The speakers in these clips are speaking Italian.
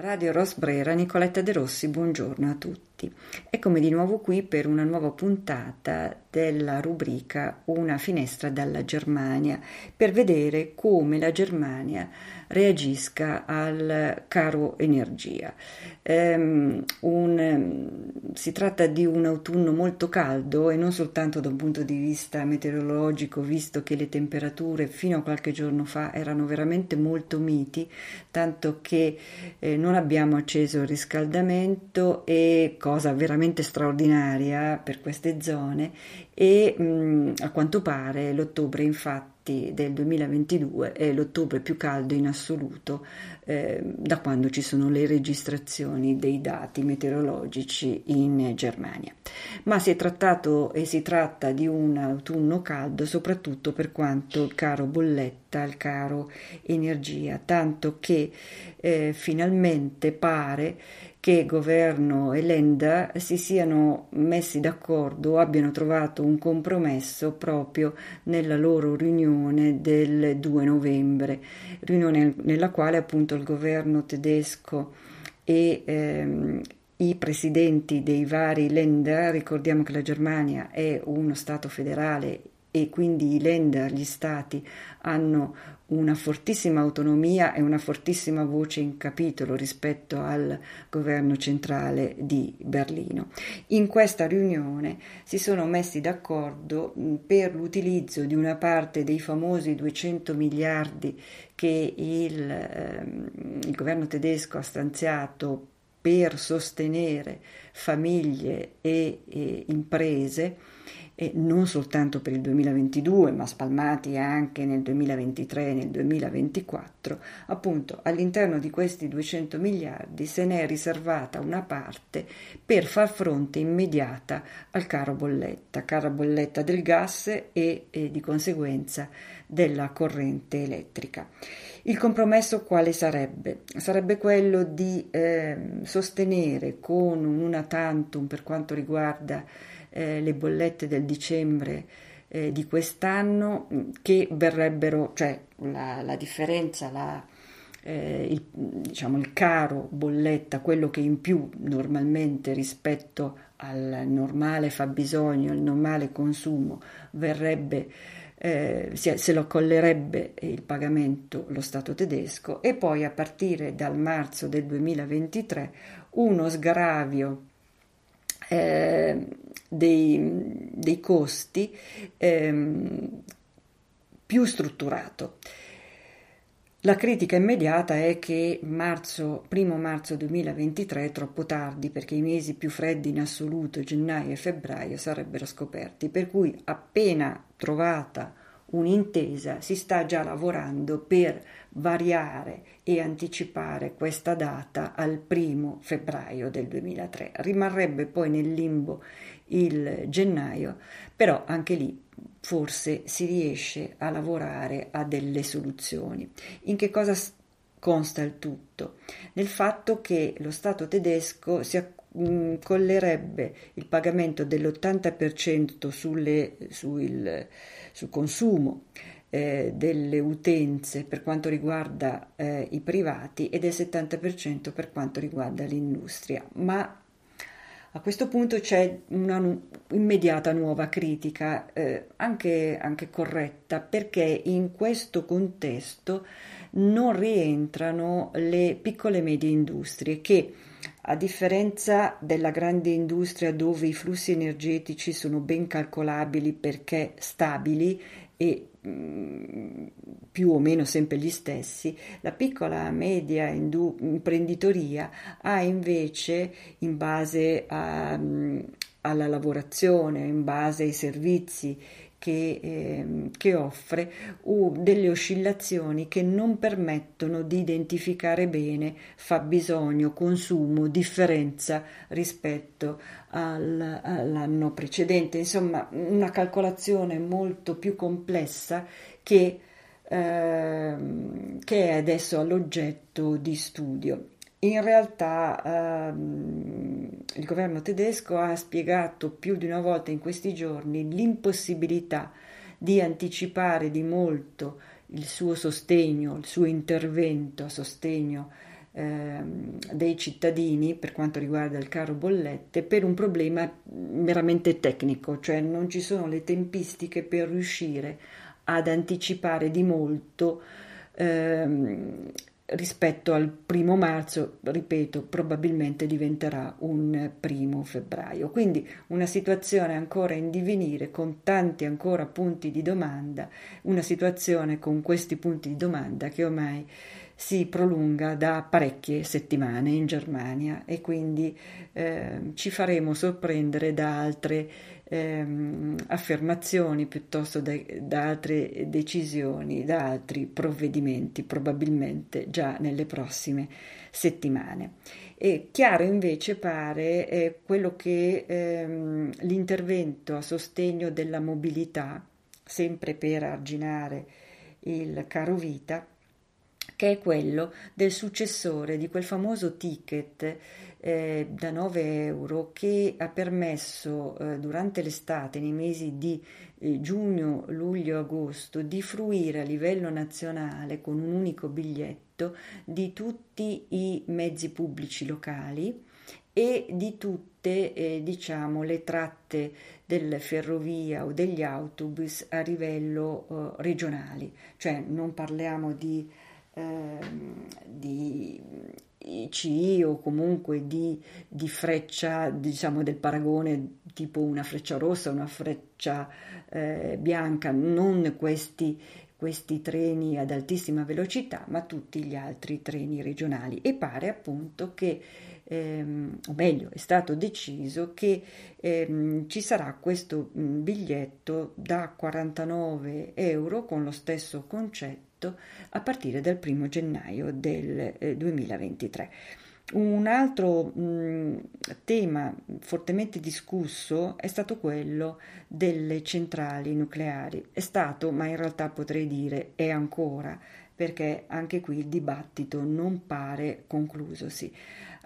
Radio Rosbrera, Nicoletta De Rossi, buongiorno a tutti. Eccomi di nuovo qui per una nuova puntata della rubrica Una finestra dalla Germania, per vedere come la Germania reagisca al caro energia. Um, un, si tratta di un autunno molto caldo e non soltanto da un punto di vista meteorologico, visto che le temperature fino a qualche giorno fa erano veramente molto miti, tanto che eh, non abbiamo acceso il riscaldamento e cosa veramente straordinaria per queste zone e mh, a quanto pare l'ottobre infatti del 2022 è l'ottobre più caldo in assoluto eh, da quando ci sono le registrazioni dei dati meteorologici in Germania. Ma si è trattato e si tratta di un autunno caldo soprattutto per quanto il caro bolletta, il caro energia, tanto che eh, finalmente pare che governo e Lenda si siano messi d'accordo, abbiano trovato un compromesso proprio nella loro riunione del 2 novembre, riunione nella quale appunto il governo tedesco e ehm, i presidenti dei vari Länder, ricordiamo che la Germania è uno Stato federale e quindi i Länder, gli Stati, hanno una fortissima autonomia e una fortissima voce in capitolo rispetto al governo centrale di Berlino. In questa riunione si sono messi d'accordo per l'utilizzo di una parte dei famosi 200 miliardi che il, ehm, il governo tedesco ha stanziato per sostenere famiglie e, e imprese e non soltanto per il 2022, ma spalmati anche nel 2023 e nel 2024, appunto all'interno di questi 200 miliardi se ne è riservata una parte per far fronte immediata al caro bolletta, caro bolletta del gas e, e di conseguenza della corrente elettrica. Il compromesso quale sarebbe? Sarebbe quello di eh, sostenere con un una tantum per quanto riguarda eh, le bollette del dicembre eh, di quest'anno mm, che verrebbero, cioè la, la differenza, la, eh, il, diciamo, il caro bolletta, quello che in più normalmente rispetto al normale fabbisogno, al normale consumo, verrebbe eh, se lo collerebbe il pagamento lo Stato tedesco e poi a partire dal marzo del 2023 uno sgravio eh, dei, dei costi ehm, più strutturato. La critica immediata è che marzo, primo marzo 2023 è troppo tardi perché i mesi più freddi in assoluto, gennaio e febbraio, sarebbero scoperti, per cui appena trovata un'intesa si sta già lavorando per variare e anticipare questa data al primo febbraio del 2003. Rimarrebbe poi nel limbo il gennaio, però anche lì forse si riesce a lavorare a delle soluzioni. In che cosa consta il tutto? Nel fatto che lo Stato tedesco si mm, collerebbe il pagamento dell'80% sulle, sul, sul consumo eh, delle utenze per quanto riguarda eh, i privati e del 70% per quanto riguarda l'industria. Ma a questo punto c'è una immediata nuova critica, eh, anche, anche corretta, perché in questo contesto non rientrano le piccole e medie industrie che a differenza della grande industria dove i flussi energetici sono ben calcolabili perché stabili e mm, più o meno sempre gli stessi, la piccola media indu- imprenditoria ha invece in base a, mm, alla lavorazione, in base ai servizi che, eh, che offre uh, delle oscillazioni che non permettono di identificare bene fabbisogno, consumo, differenza rispetto al, all'anno precedente. Insomma, una calcolazione molto più complessa che, eh, che è adesso all'oggetto di studio. In realtà ehm, il governo tedesco ha spiegato più di una volta in questi giorni l'impossibilità di anticipare di molto il suo sostegno, il suo intervento a sostegno ehm, dei cittadini per quanto riguarda il caro bollette per un problema meramente tecnico, cioè non ci sono le tempistiche per riuscire ad anticipare di molto ehm, rispetto al primo marzo, ripeto, probabilmente diventerà un primo febbraio. Quindi una situazione ancora in divenire con tanti ancora punti di domanda, una situazione con questi punti di domanda che ormai si prolunga da parecchie settimane in Germania e quindi eh, ci faremo sorprendere da altre ehm, affermazioni piuttosto da, da, altre decisioni, da altri provvedimenti, probabilmente già nelle prossime settimane. E chiaro invece pare eh, quello che ehm, l'intervento a sostegno della mobilità, sempre per arginare il caro vita, che è quello del successore di quel famoso ticket eh, da 9 euro che ha permesso eh, durante l'estate, nei mesi di eh, giugno, luglio, agosto, di fruire a livello nazionale con un unico biglietto di tutti i mezzi pubblici locali e di tutte eh, diciamo le tratte delle ferrovia o degli autobus a livello eh, regionali. Cioè non parliamo di Ehm, di ICI o comunque di, di, freccia, diciamo del paragone tipo una freccia rossa, una freccia eh, bianca, non questi, questi treni ad altissima velocità, ma tutti gli altri treni regionali. E pare appunto che, ehm, o meglio, è stato deciso che ehm, ci sarà questo biglietto da 49 euro con lo stesso concetto a partire dal 1 gennaio del 2023. Eh, Un altro mh, tema fortemente discusso è stato quello delle centrali nucleari. È stato, ma in realtà potrei dire è ancora, perché anche qui il dibattito non pare conclusosi.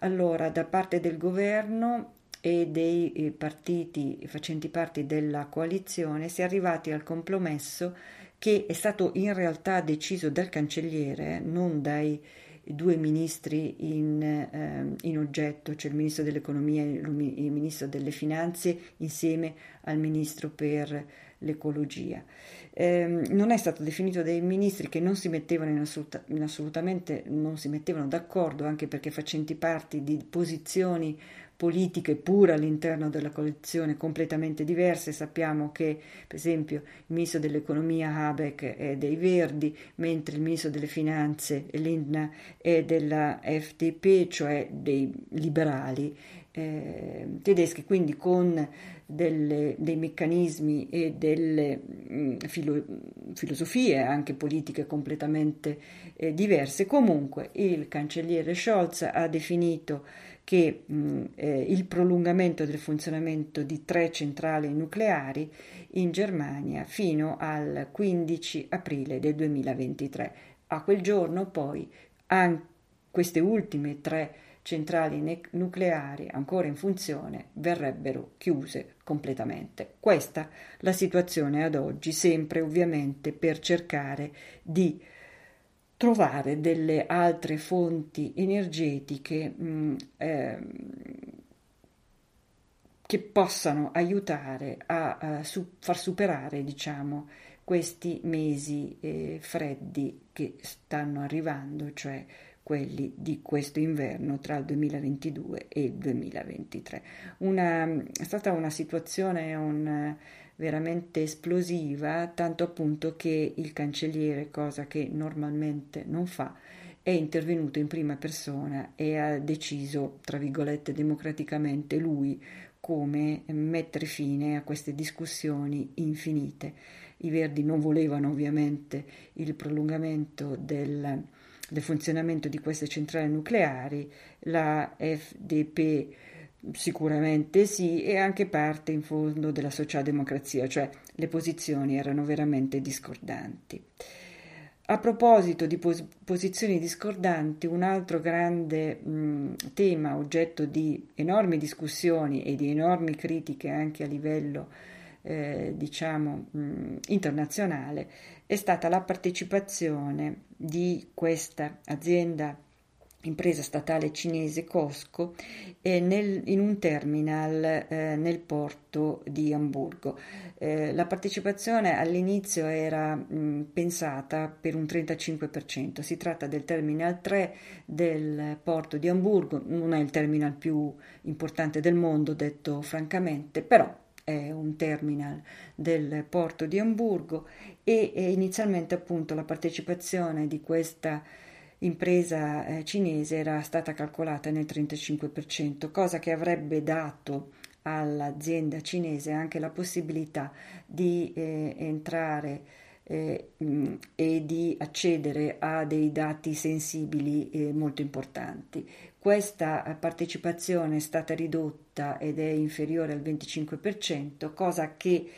Allora, da parte del governo e dei eh, partiti facenti parte della coalizione si è arrivati al compromesso che è stato in realtà deciso dal cancelliere, non dai due ministri in, eh, in, oggetto, cioè il ministro dell'economia e il ministro delle finanze insieme al ministro per l'ecologia. Eh, non è stato definito dai ministri che non si mettevano in, assoluta, in assolutamente non si mettevano d'accordo anche perché facenti parte di posizioni politiche pure all'interno della coalizione completamente diverse. Sappiamo che, per esempio, il ministro dell'economia Habeck è dei Verdi, mentre il ministro delle finanze Lindner è della FDP, cioè dei liberali eh, tedeschi, quindi con delle, dei meccanismi e delle mh, mm, filo, filosofie anche politiche completamente eh, diverse. Comunque il cancelliere Scholz ha definito che mh, eh, il prolungamento del funzionamento di tre centrali nucleari in Germania fino al 15 aprile del 2023. A quel giorno poi anche queste ultime tre centrali ne- nucleari ancora in funzione verrebbero chiuse completamente. Questa la situazione ad oggi, sempre ovviamente per cercare di trovare delle altre fonti energetiche mh, mm, eh, che possano aiutare a, a su, far superare diciamo, questi mesi eh, freddi che stanno arrivando, cioè quelli di questo inverno tra il 2022 e il 2023. Una, è stata una situazione, un, veramente esplosiva, tanto appunto che il cancelliere, cosa che normalmente non fa, è intervenuto in prima persona e ha deciso, tra virgolette, democraticamente lui come mettere fine a queste discussioni infinite. I Verdi non volevano ovviamente il prolungamento del, del funzionamento di queste centrali nucleari, la FDP Sicuramente sì, e anche parte in fondo della socialdemocrazia, cioè le posizioni erano veramente discordanti. A proposito di pos- posizioni discordanti, un altro grande mh, tema oggetto di enormi discussioni e di enormi critiche anche a livello eh, diciamo mh, internazionale è stata la partecipazione di questa azienda impresa statale cinese Cosco eh, nel, in un terminal eh, nel porto di Amburgo. Eh, la partecipazione all'inizio era mh, pensata per un 35%, si tratta del terminal 3 del porto di Amburgo, non è il terminal più importante del mondo detto francamente, però è un terminal del porto di Amburgo e, inizialmente appunto la partecipazione di questa impresa eh, cinese era stata calcolata nel 35%, cosa che avrebbe dato all'azienda cinese anche la possibilità di eh, entrare eh, e di accedere a dei dati sensibili eh, molto importanti. Questa partecipazione è stata ridotta ed è inferiore al 25%, cosa che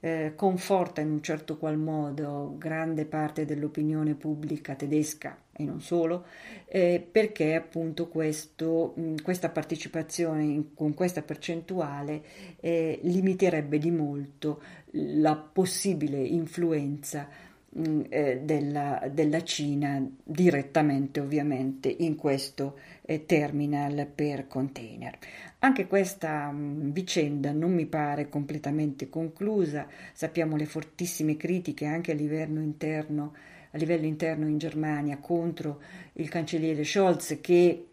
eh, conforta in un certo qual modo grande parte dell'opinione pubblica tedesca e non solo, eh, perché appunto questo, mh, questa partecipazione in, con questa percentuale eh, limiterebbe di molto la possibile influenza mh, eh, della, della, Cina direttamente ovviamente in questo eh, terminal per container. Anche questa mh, vicenda non mi pare completamente conclusa, sappiamo le fortissime critiche anche a livello interno a livello interno in Germania contro il cancelliere Scholz che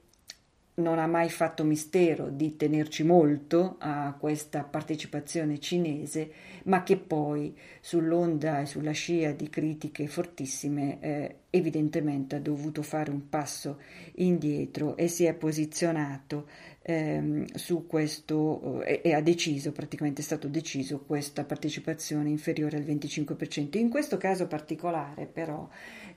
non ha mai fatto mistero di tenerci molto a questa partecipazione cinese, ma che poi sull'onda e sulla scia di critiche fortissime eh, evidentemente ha dovuto fare un passo indietro e si è posizionato ehm, su questo eh, e ha deciso, praticamente è stato deciso questa partecipazione inferiore al 25%. In questo caso particolare però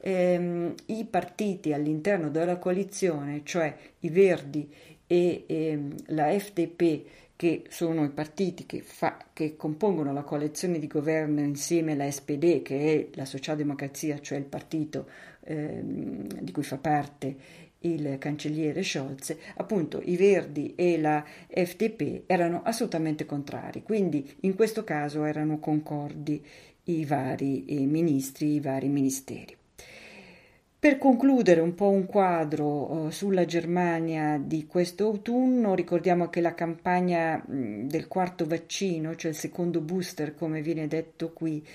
ehm, i partiti all'interno della coalizione, cioè i Verdi e ehm, la FDP, che sono i partiti che, fa, che, compongono la coalizione di governo insieme alla SPD, che è la socialdemocrazia, cioè il partito ehm, di cui fa parte il cancelliere Scholz, appunto i Verdi e la FDP erano assolutamente contrari, quindi in questo caso erano concordi i vari i ministri, i vari ministeri. Per concludere un po' un quadro uh, sulla Germania di questo autunno, ricordiamo che la campagna mh, del quarto vaccino, cioè il secondo booster come viene detto qui,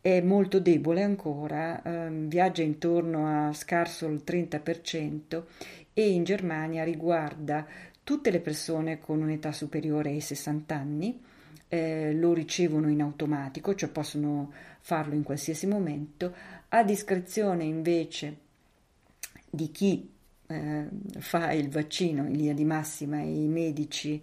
è molto debole ancora, ehm, viaggia intorno a scarso il 30% e in Germania riguarda tutte le persone con un'età superiore ai 60 anni, eh, lo ricevono in automatico, cioè possono farlo in qualsiasi momento, a discrezione invece di chi eh, fa il vaccino in linea di massima i medici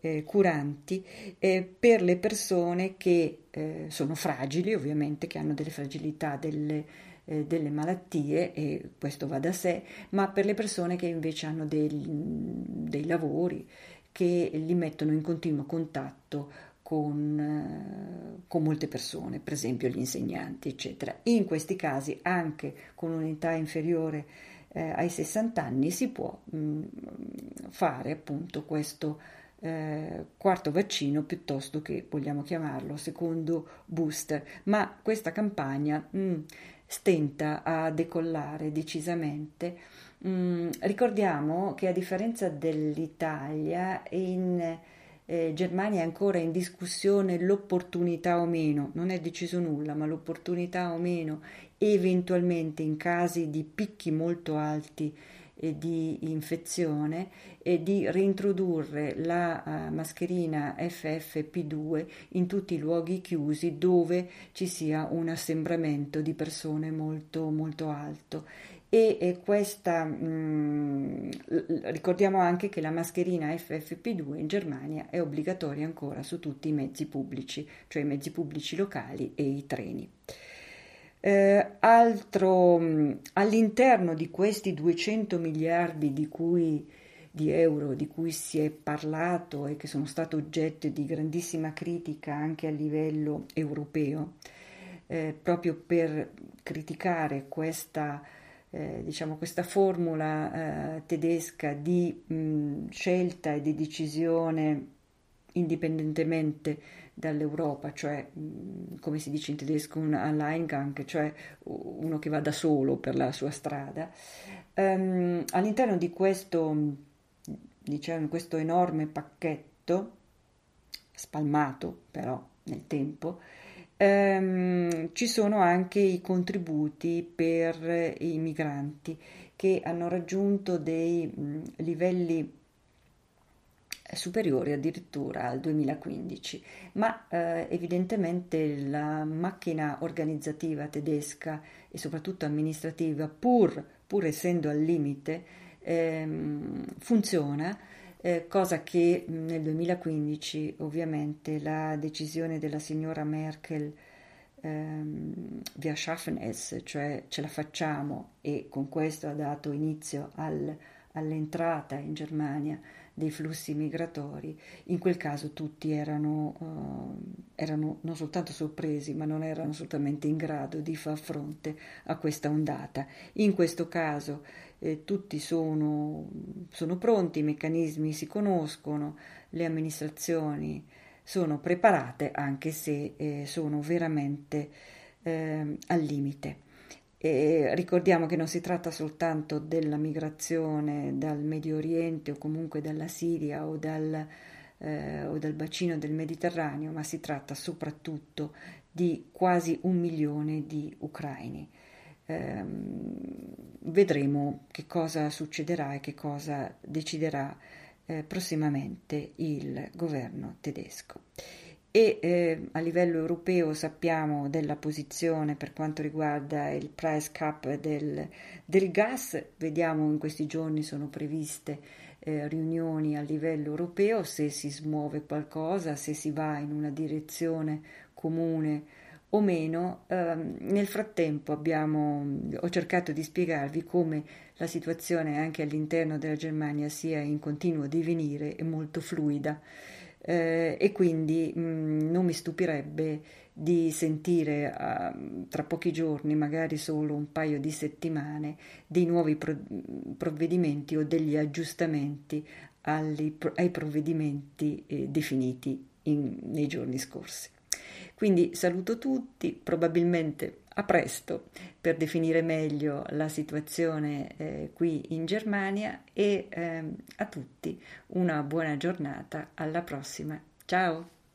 eh, curanti eh, per le persone che eh, sono fragili, ovviamente, che hanno delle fragilità, delle, eh, delle, malattie, e questo va da sé, ma per le persone che invece hanno dei, dei lavori che li mettono in continuo contatto con, eh, con, molte persone, per esempio gli insegnanti, eccetera. In questi casi, anche con un'età inferiore eh, ai 60 anni, si può mh, mm, fare appunto questo eh, quarto vaccino piuttosto che, vogliamo chiamarlo, secondo booster, ma questa campagna mh, mm, stenta a decollare decisamente. Mm, ricordiamo che a differenza dell'Italia, in eh, Germania è ancora in discussione l'opportunità o meno, non è deciso nulla, ma l'opportunità o meno, eventualmente in casi di picchi molto alti di infezione e di reintrodurre la uh, mascherina FFP2 in tutti i luoghi chiusi dove ci sia un assembramento di persone molto molto alto e, e questa mh, mm, ricordiamo anche che la mascherina FFP2 in Germania è obbligatoria ancora su tutti i mezzi pubblici, cioè i mezzi pubblici locali e i treni. Eh, altro, mm, all'interno di questi 200 miliardi di, cui, di euro di cui si è parlato e che sono stati oggetto di grandissima critica anche a livello europeo, eh, proprio per criticare questa, eh, diciamo, questa formula eh, tedesca di mh, mm, scelta e di decisione indipendentemente dall'Europa, cioè come si dice in tedesco un Alleingang, cioè uno che va da solo per la sua strada. Um, all'interno di questo, diciamo, questo enorme pacchetto, spalmato però nel tempo, um, ci sono anche i contributi per i migranti che hanno raggiunto dei mh, livelli superiori addirittura al 2015, ma eh, evidentemente la macchina organizzativa tedesca e soprattutto amministrativa, pur, pur essendo al limite, ehm, funziona, eh, cosa che nel 2015 ovviamente la decisione della signora Merkel ehm, wir schaffen cioè ce la facciamo e con questo ha dato inizio al, all'entrata in Germania dei flussi migratori, in quel caso tutti erano, uh, erano, non soltanto sorpresi, ma non erano assolutamente in grado di far fronte a questa ondata. In questo caso eh, tutti sono, sono, pronti, i meccanismi si conoscono, le amministrazioni sono preparate, anche se eh, sono veramente eh, al limite. E ricordiamo che non si tratta soltanto della migrazione dal Medio Oriente o comunque dalla Siria o dal, eh, o dal bacino del Mediterraneo, ma si tratta soprattutto di quasi un milione di ucraini. Eh, vedremo che cosa succederà e che cosa deciderà eh, prossimamente il governo tedesco e eh, a livello europeo sappiamo della posizione per quanto riguarda il price cap del, del gas, vediamo in questi giorni sono previste eh, riunioni a livello europeo, se si smuove qualcosa, se si va in una direzione comune o meno. Eh, nel frattempo abbiamo, ho cercato di spiegarvi come la situazione anche all'interno della Germania sia in continuo divenire e molto fluida eh, e quindi mh, mm, non mi stupirebbe di sentire uh, tra pochi giorni, magari solo un paio di settimane, dei nuovi pro- provvedimenti o degli aggiustamenti alli, ai provvedimenti eh, definiti in, nei giorni scorsi. Quindi saluto tutti, probabilmente a presto per definire meglio la situazione eh, qui in Germania e eh, a tutti una buona giornata, alla prossima, ciao!